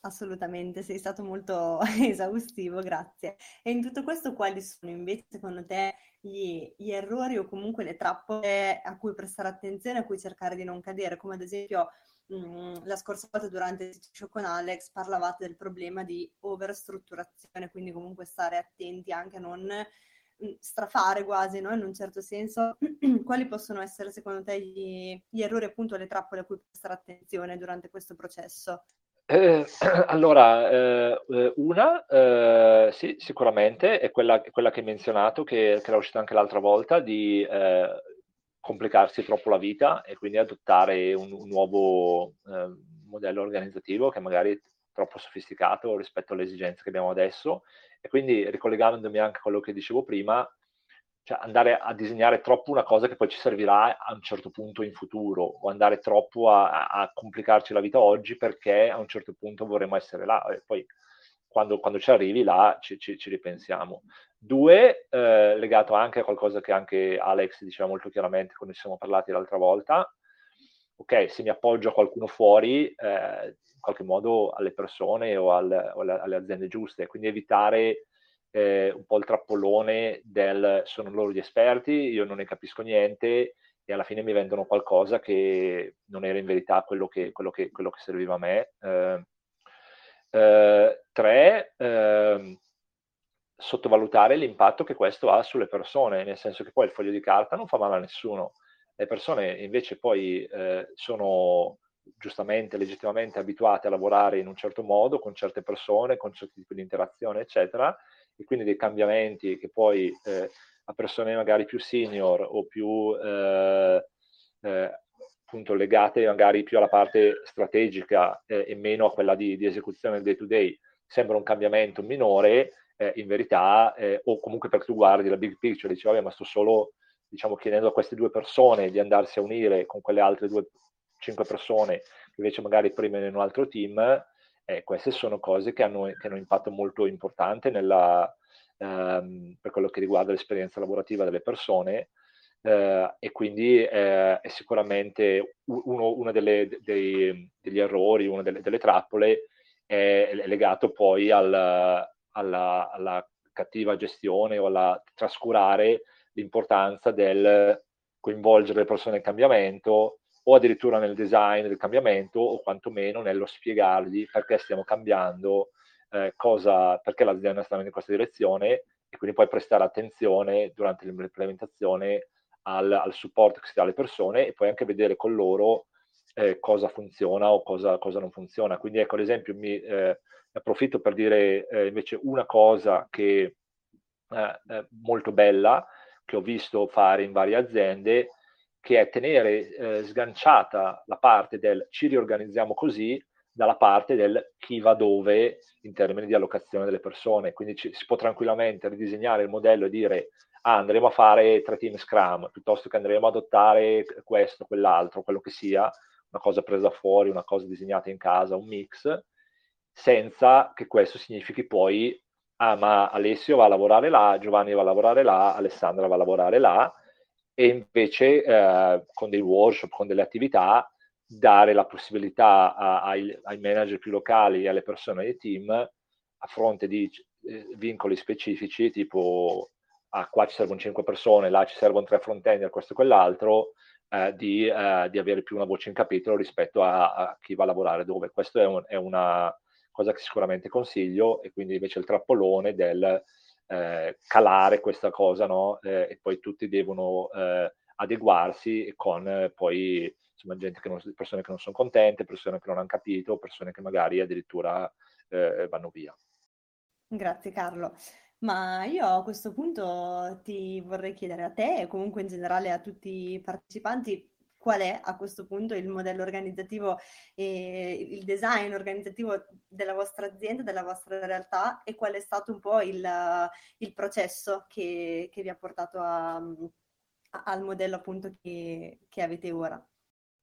Assolutamente, sei stato molto esaustivo, grazie. E in tutto questo quali sono invece secondo te gli, gli, errori o comunque le trappole a cui prestare attenzione, a cui cercare di non cadere? Come ad esempio mm, la scorsa volta durante il show con Alex parlavate del problema di overstrutturazione, quindi comunque stare attenti anche a non strafare quasi, no? in un certo senso. quali possono essere secondo te gli, gli errori, appunto, le trappole a cui prestare attenzione durante questo processo? Eh, allora, eh, eh, una, eh, sì, sicuramente, è quella, quella, che hai menzionato, che, che era uscita anche l'altra volta, di eh, complicarsi troppo la vita e quindi adottare un, un nuovo eh, modello organizzativo che magari troppo sofisticato rispetto alle esigenze che abbiamo adesso. E quindi, ricollegandomi anche a quello che dicevo prima, cioè andare a disegnare troppo una cosa che poi ci servirà a un certo punto in futuro o andare troppo a, a complicarci la vita oggi perché a un certo punto vorremmo essere là e poi quando, quando ci arrivi là ci, ci, ci ripensiamo. Due, eh, legato anche a qualcosa che anche Alex diceva molto chiaramente quando ci siamo parlati l'altra volta, ok, se mi appoggio a qualcuno fuori, eh, in qualche modo alle persone o, al, o alle, aziende giuste, quindi evitare eh, un po' il trappolone del sono loro gli esperti, io non ne capisco niente e alla fine mi vendono qualcosa che non era in verità quello che, quello che, quello che serviva a me. Eh, eh, tre, ehm, sottovalutare l'impatto che questo ha sulle persone, nel senso che poi il foglio di carta non fa male a nessuno. Le persone invece poi eh, sono giustamente, legittimamente abituate a lavorare in un certo modo, con certe persone, con certi tipi di interazione, eccetera, e quindi dei cambiamenti che poi eh, a persone magari più senior o più eh, eh, appunto legate magari più alla parte strategica eh, e meno a quella di, di esecuzione day to day sembra un cambiamento minore, eh, in verità, eh, o comunque perché tu guardi la big picture e dici, vabbè, ma sto solo diciamo, chiedendo a queste due persone di andarsi a unire con quelle altre due, cinque persone che invece magari prima in un altro team, eh, queste sono cose che hanno, che hanno un impatto molto importante nella, ehm, per quello che riguarda l'esperienza lavorativa delle persone eh, e quindi eh, è sicuramente uno, uno delle, dei, degli errori, una delle, delle trappole è, è, legato poi al, alla, alla cattiva gestione o alla trascurare l'importanza del coinvolgere le persone nel cambiamento o addirittura nel design del cambiamento o quantomeno nello spiegargli perché stiamo cambiando, eh, cosa, perché l'azienda sta andando in questa direzione e quindi poi prestare attenzione durante l'implementazione al, al supporto che si dà alle persone e poi anche vedere con loro eh, cosa funziona o cosa, cosa, non funziona. Quindi ecco, ad esempio, mi eh, approfitto per dire eh, invece una cosa che è eh, molto bella, che ho visto fare in varie aziende, che è tenere eh, sganciata la parte del ci riorganizziamo così dalla parte del chi va dove in termini di allocazione delle persone. Quindi ci, si può tranquillamente ridisegnare il modello e dire ah, andremo a fare tre team Scrum, piuttosto che andremo ad adottare questo, quell'altro, quello che sia, una cosa presa fuori, una cosa disegnata in casa, un mix, senza che questo significhi poi ah, ma Alessio va a lavorare là, Giovanni va a lavorare là, Alessandra va a lavorare là, e invece eh, con dei workshop, con delle attività, dare la possibilità a, ai, ai, manager più locali alle persone dei team, a fronte di eh, vincoli specifici, tipo ah, qua ci servono 5 persone, là ci servono 3 front-end, questo e quell'altro, eh, di, eh, di, avere più una voce in capitolo rispetto a, a chi va a lavorare dove. Questo è, un, è, una cosa che sicuramente consiglio e quindi invece il trappolone del eh, calare questa cosa, no? Eh, e poi tutti devono eh, adeguarsi con eh, poi insomma, gente che non, persone che non sono contente, persone che non hanno capito, persone che magari addirittura eh, vanno via. Grazie Carlo. Ma io a questo punto ti vorrei chiedere a te e comunque in generale a tutti i partecipanti qual è a questo punto il modello organizzativo e il design organizzativo della vostra azienda, della vostra realtà e qual è stato un po' il, il processo che, che, vi ha portato a, al modello appunto che, che avete ora.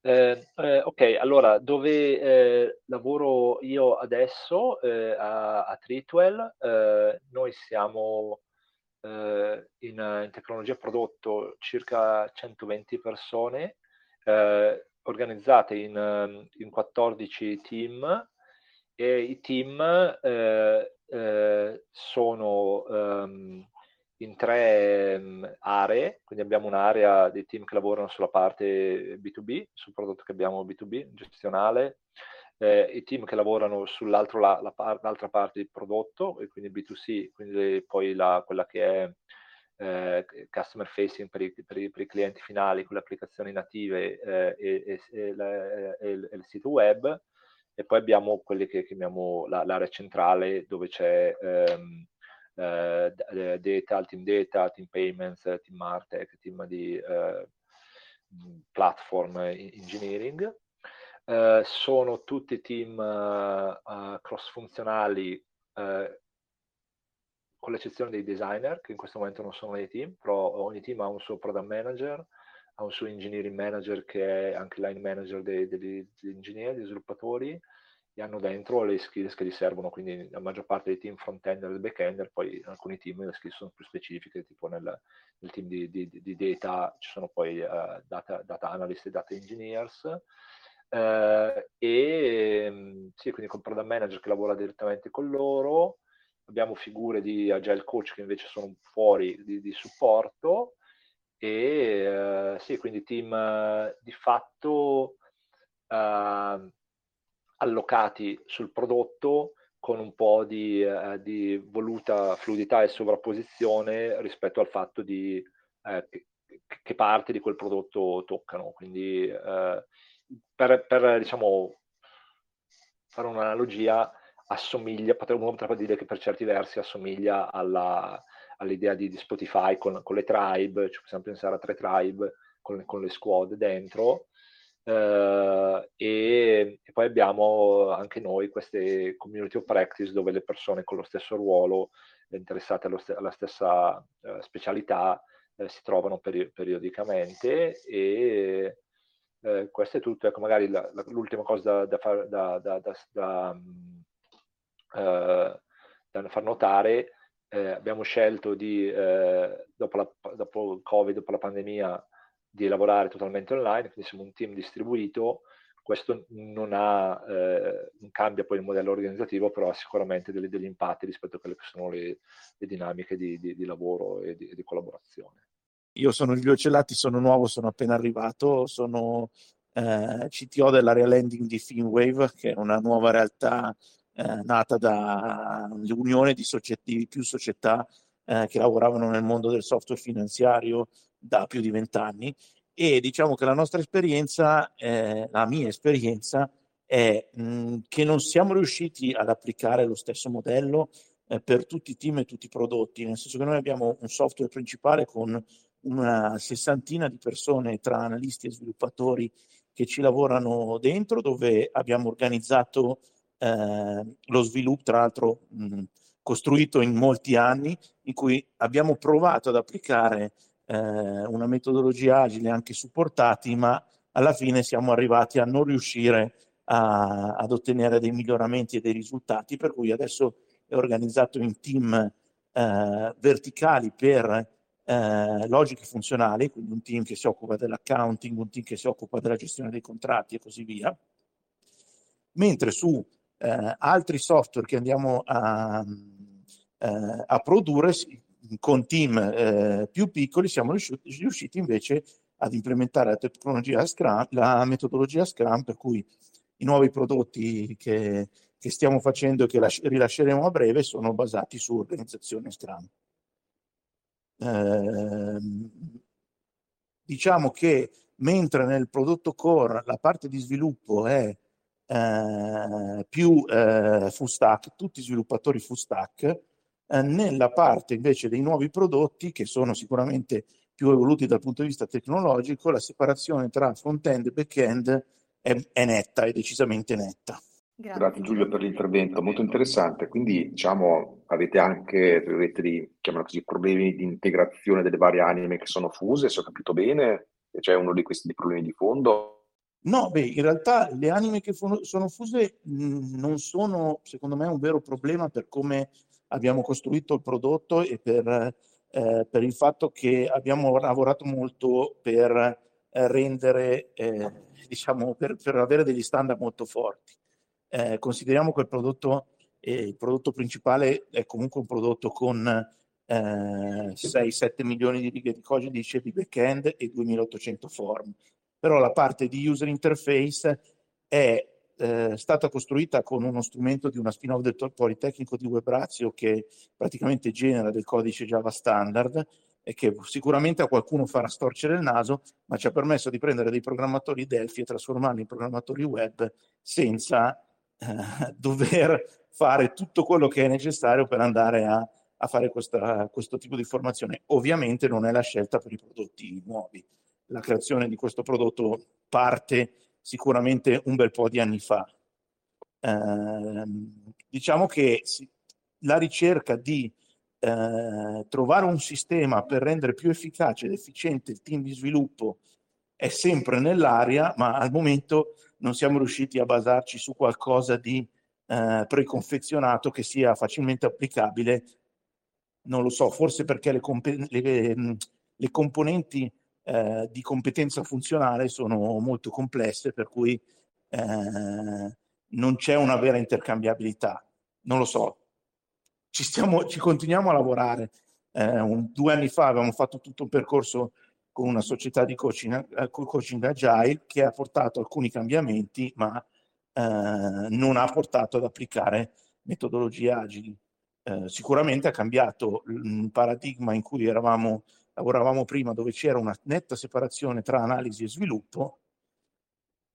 Eh, eh, ok, allora dove eh, lavoro io adesso eh, a, a Treatwell, eh, noi siamo eh, in, in, tecnologia prodotto circa 120 persone organizzate in, in, 14 team e i team sono um, in tre um, aree, quindi abbiamo un'area dei team che lavorano sulla parte B2B, sul prodotto che abbiamo B2B, gestionale, eh, i team che lavorano sull'altra la, la par- parte del prodotto, e quindi B2C, quindi poi la, quella che è eh, customer facing per i, per, i, per i, clienti finali con le applicazioni native eh, e, e, la, e, il, sito web, e poi abbiamo quelli che chiamiamo la, l'area centrale dove c'è ehm, eh, data, team data, team payments, team martech, team di eh, platform engineering. Eh, sono tutti team cross funzionali con l'eccezione dei designer che in questo momento non sono nei team, però ogni team ha un suo product manager, ha un suo engineering manager che è anche line manager dei, degli, degli ingegneri, degli sviluppatori e hanno dentro le skills che gli servono, quindi la maggior parte dei team front-ender e back-ender, poi in alcuni team le skills sono più specifiche, tipo nel, nel team di, di, di, data ci sono poi uh, data, data, analyst e data engineers, uh, e um, sì, quindi con product manager che lavora direttamente con loro, abbiamo figure di agile coach che invece sono fuori di, di supporto, e uh, sì, quindi team di fatto allocati sul prodotto con un po' di, eh, di, voluta fluidità e sovrapposizione rispetto al fatto di eh, che, che, parte di quel prodotto toccano. Quindi eh, per, per, diciamo, fare un'analogia, assomiglia, potrebbe dire che per certi versi assomiglia alla, all'idea di, di Spotify con, con, le tribe, ci possiamo pensare a tre tribe con, con le squad dentro, Uh, e, e, poi abbiamo anche noi queste community of practice dove le persone con lo stesso ruolo, interessate st- alla stessa uh, specialità, uh, si trovano peri- periodicamente e questo è tutto. Ecco, magari la, la, l'ultima cosa da, da, far, da, da um, far notare, abbiamo scelto di, dopo, la, dopo il Covid, dopo la pandemia, di lavorare totalmente online, quindi siamo un team distribuito. Questo non, ha, eh, non cambia poi il modello organizzativo, però ha sicuramente delle, degli impatti rispetto a quelle che sono le, le dinamiche di, di, di, lavoro e di, di collaborazione. Io sono Giulio Celati, sono nuovo, sono appena arrivato, sono eh, CTO dell'area landing di Finwave, che è una nuova realtà eh, nata dall'unione di, di più società eh, che lavoravano nel mondo del software finanziario da più di vent'anni. E diciamo che la nostra esperienza, eh, la mia esperienza, è mh, che non siamo riusciti ad applicare lo stesso modello eh, per tutti i team e tutti i prodotti, nel senso che noi abbiamo un software principale con una sessantina di persone tra analisti e sviluppatori che ci lavorano dentro, dove abbiamo organizzato eh, lo sviluppo, tra l'altro mh, costruito in molti anni, in cui abbiamo provato ad applicare eh, una metodologia agile anche supportati, ma alla fine siamo arrivati a non riuscire a, ad ottenere dei miglioramenti e dei risultati, per cui adesso è organizzato in team eh, verticali per eh, logiche funzionali, quindi un team che si occupa dell'accounting, un team che si occupa della gestione dei contratti e così via, mentre su eh, altri software che andiamo a, eh, a produrre con team eh, più piccoli siamo riusciti, invece ad implementare la tecnologia Scrum, la metodologia Scrum, per cui i nuovi prodotti che, che stiamo facendo e che las- rilasceremo a breve sono basati su organizzazione Scrum. Eh, diciamo che mentre nel prodotto core la parte di sviluppo è eh, più eh, full stack, tutti sviluppatori full stack, Eh, nella parte invece dei nuovi prodotti, che sono sicuramente più evoluti dal punto di vista tecnologico, la separazione tra front-end e back-end è, è netta, è decisamente netta. Grazie. Grazie Giulio per l'intervento, molto interessante. Quindi diciamo avete anche dei, così, problemi di integrazione delle varie anime che sono fuse, se ho capito bene, c'è uno di questi problemi di fondo. No, beh, in realtà le anime che sono fuse mh, non sono, secondo me, un vero problema per come abbiamo costruito il prodotto e per, eh, per il fatto che abbiamo lavorato molto per eh, rendere, eh, diciamo, per, per, avere degli standard molto forti. Eh, consideriamo che il prodotto, il prodotto principale è comunque un prodotto con 6-7 eh, milioni di righe di codice di back-end e 2800 form. Però la parte di user interface è eh, stata costruita con uno strumento di una spin-off del Politecnico di WebRatio che praticamente genera del codice Java standard e che sicuramente a qualcuno farà storcere il naso, ma ci ha permesso di prendere dei programmatori Delphi e trasformarli in programmatori web senza eh, dover fare tutto quello che è necessario per andare a, a fare questa, questo tipo di formazione. Ovviamente non è la scelta per i prodotti nuovi. La creazione di questo prodotto parte sicuramente un bel po' di anni fa. Eh, diciamo che la ricerca di eh, trovare un sistema per rendere più efficace ed efficiente il team di sviluppo è sempre nell'aria, ma al momento non siamo riusciti a basarci su qualcosa di eh, preconfezionato che sia facilmente applicabile. Non lo so, forse perché le, comp- le, le componenti eh, di competenza funzionale sono molto complesse, per cui eh, non c'è una vera intercambiabilità. Non lo so, ci, stiamo, ci continuiamo a lavorare. Eh, un, due anni fa avevamo fatto tutto un percorso con una società di coaching, eh, coaching agile che ha portato alcuni cambiamenti, ma eh, non ha portato ad applicare metodologie agili. Eh, sicuramente ha cambiato il paradigma in cui eravamo lavoravamo prima dove c'era una netta separazione tra analisi e sviluppo,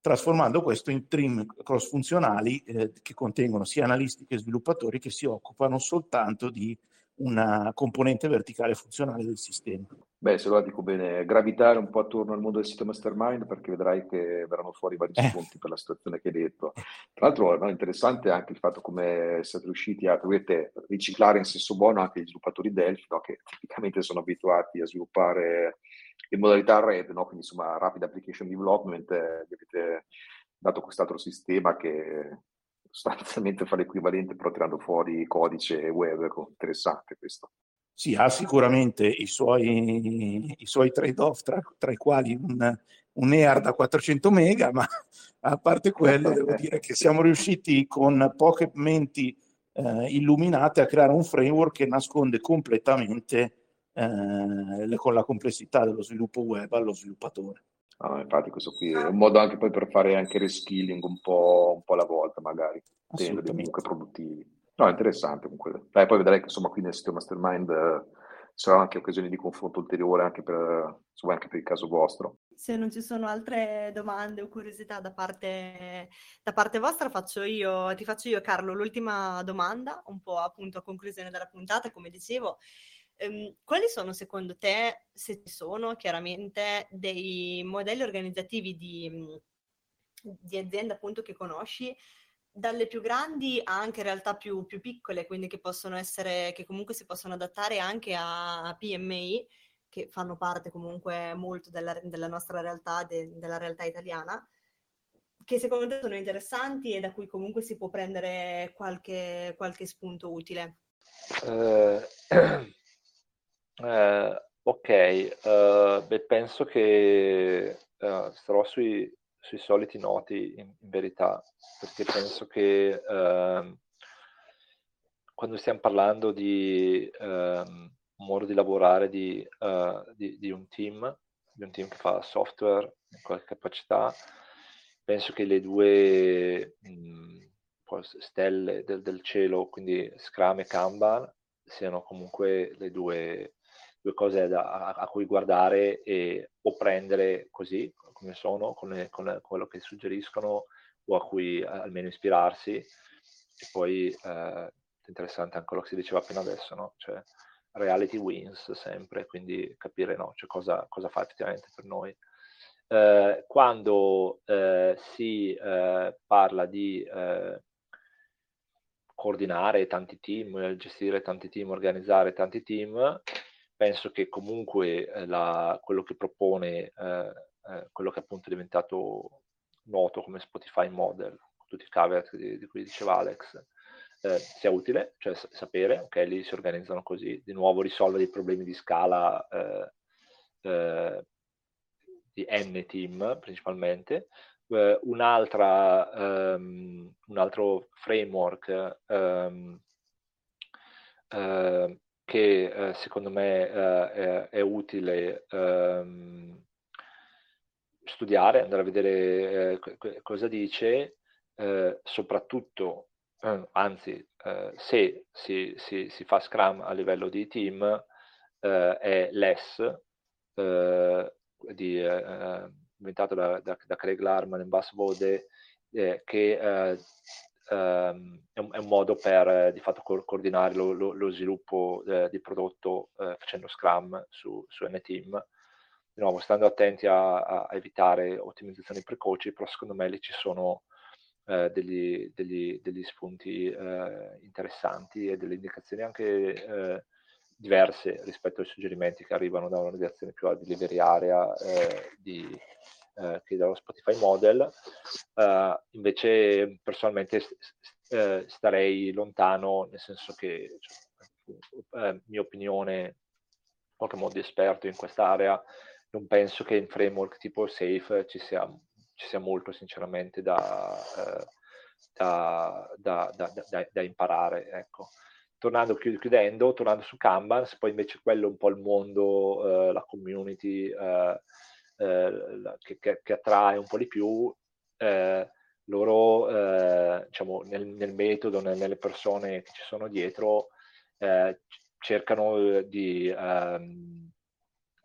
trasformando questo in team cross-funzionali eh, che contengono sia analisti che sviluppatori che si occupano soltanto di una componente verticale funzionale del sistema. Beh, se lo dico bene, gravitare un po' attorno al mondo del sito mastermind perché vedrai che verranno fuori vari eh. spunti per la situazione che hai detto. Tra l'altro no, è interessante anche il fatto come siete riusciti a dovete riciclare in senso buono anche gli sviluppatori Delphi, no, che tipicamente sono abituati a sviluppare in modalità RED, no? quindi insomma Rapid Application Development, eh, avete dato quest'altro sistema che sostanzialmente fa l'equivalente però tirando fuori codice web, interessante questo. Sì, ha sicuramente i suoi, i suoi trade-off, tra, tra, i quali un, un EAR da 400 mega, ma a parte quello devo dire che siamo riusciti con poche menti eh, illuminate a creare un framework che nasconde completamente eh, con la complessità dello sviluppo web allo sviluppatore. Ah, infatti questo qui è un modo anche poi per fare anche reskilling un po', un po alla volta magari, tenendo comunque produttivi. No, interessante comunque. Dai, poi vedrai che insomma qui nel sito Mastermind eh, saranno anche occasioni di confronto ulteriore anche per, insomma, anche per il caso vostro. Se non ci sono altre domande o curiosità da parte, da parte vostra, faccio io, ti faccio io Carlo l'ultima domanda, un po' appunto a conclusione della puntata, come dicevo. Um, quali sono secondo te, se ci sono chiaramente, dei modelli organizzativi di, di azienda appunto che conosci, dalle più grandi a anche realtà più, più, piccole, quindi che possono essere, che comunque si possono adattare anche a PMI, che fanno parte comunque molto della, della nostra realtà, de, della realtà italiana, che secondo te sono interessanti e da cui comunque si può prendere qualche, qualche spunto utile. Uh, Eh, ok, eh, beh, penso che eh, starò sui, sui soliti noti in, in, verità, perché penso che ehm, quando stiamo parlando di ehm, modo di lavorare di, eh, di, di, un team, di un team che fa software in qualche capacità, penso che le due mh, stelle del, del cielo, quindi Scrum e Kanban, siano comunque le due due cose da, a, a, cui guardare e, o prendere così come sono, con, con quello che suggeriscono o a cui almeno ispirarsi e poi eh, interessante anche quello che si diceva appena adesso, no? Cioè, reality wins sempre, quindi capire no? cioè, cosa, cosa, fa effettivamente per noi. Eh, quando eh, si eh, parla di eh, coordinare tanti team, gestire tanti team, organizzare tanti team, penso che comunque eh, la, quello che propone, eh, quello che appunto è diventato noto come Spotify Model, tutti i caveat di, di cui diceva Alex, eh, sia utile, cioè sapere, ok, lì si organizzano così, di nuovo risolve dei problemi di scala eh, eh, di N team principalmente. Eh, un'altra, um, un altro framework um, che uh, secondo me uh, è, è, utile um, studiare, andare a vedere cosa dice, soprattutto eh, anzi, eh, se si, si, si, fa Scrum a livello di team, eh, è less, eh, di, eh, inventato da, da, da, Craig Larman in Bass Vode, eh, che ehm, è un, modo per di fatto co- coordinare lo, lo, lo sviluppo di prodotto facendo Scrum su, su N-Team. Di nuovo, stando attenti a, a evitare ottimizzazioni precoci, però secondo me lì ci sono eh, degli, degli, degli, spunti eh, interessanti e delle indicazioni anche eh, diverse rispetto ai suggerimenti che arrivano da un'organizzazione più a delivery area eh, di, eh, che dallo Spotify Model. invece personalmente st- starei lontano, nel senso che, cioè, mia opinione, in qualche modo esperto in quest'area, non penso che in framework tipo Safe ci sia ci sia molto sinceramente da, eh, da, da, da imparare. Ecco. Tornando, chiudendo, tornando su Kanban, poi invece quello è un po' il mondo, eh, la community eh, eh che, che, che, attrae un po' di più, eh, loro eh, diciamo, nel, nel, metodo, nelle persone che ci sono dietro, cercano di... Um,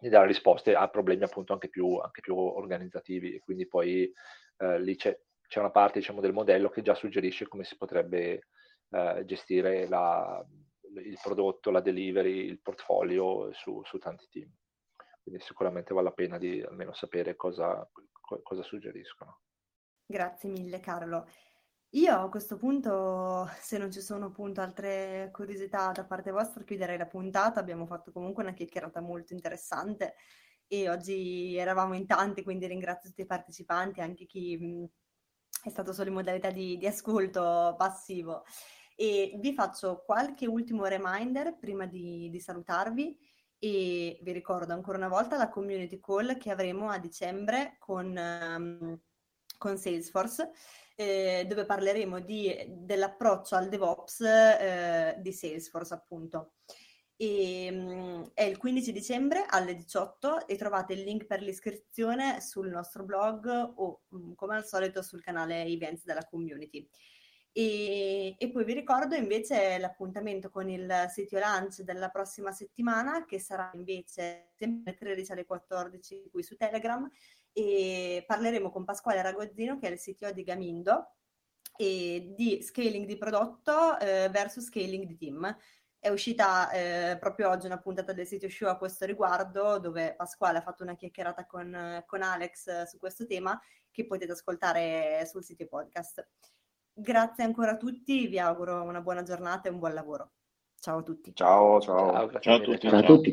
di dare risposte a problemi appunto anche più, anche più organizzativi e quindi poi eh, lì c'è, c'è, una parte diciamo, del modello che già suggerisce come si potrebbe eh, gestire la, il prodotto, la delivery, il portfolio su, su, tanti team. Quindi sicuramente vale la pena di almeno sapere cosa, cosa suggeriscono. Grazie mille Carlo. Io a questo punto, se non ci sono appunto altre curiosità da parte vostra, chiuderei la puntata. Abbiamo fatto comunque una chiacchierata molto interessante e oggi eravamo in tanti, quindi ringrazio tutti i partecipanti, anche chi è stato solo in modalità di, di ascolto passivo. E vi faccio qualche ultimo reminder prima di, di salutarvi e vi ricordo ancora una volta la community call che avremo a dicembre con, um, con Salesforce eh, dove parleremo di, dell'approccio al DevOps eh, di Salesforce, appunto. E, mm, è il 15 dicembre alle 18 e trovate il link per l'iscrizione sul nostro blog o mm, come al solito sul canale events della community. E, e, poi vi ricordo invece l'appuntamento con il sito launch della prossima settimana che sarà invece sempre 13 alle 14 qui su Telegram e parleremo con Pasquale Ragozzino che è il CTO di Gamindo e di scaling di prodotto eh, versus scaling di team. È uscita eh, proprio oggi una puntata del sito show a questo riguardo dove Pasquale ha fatto una chiacchierata con, con Alex eh, su questo tema che potete ascoltare sul sito podcast. Grazie ancora a tutti, vi auguro una buona giornata e un buon lavoro. Ciao a tutti. Ciao, ciao. Ciao, ciao a tutti. Ciao a tutti.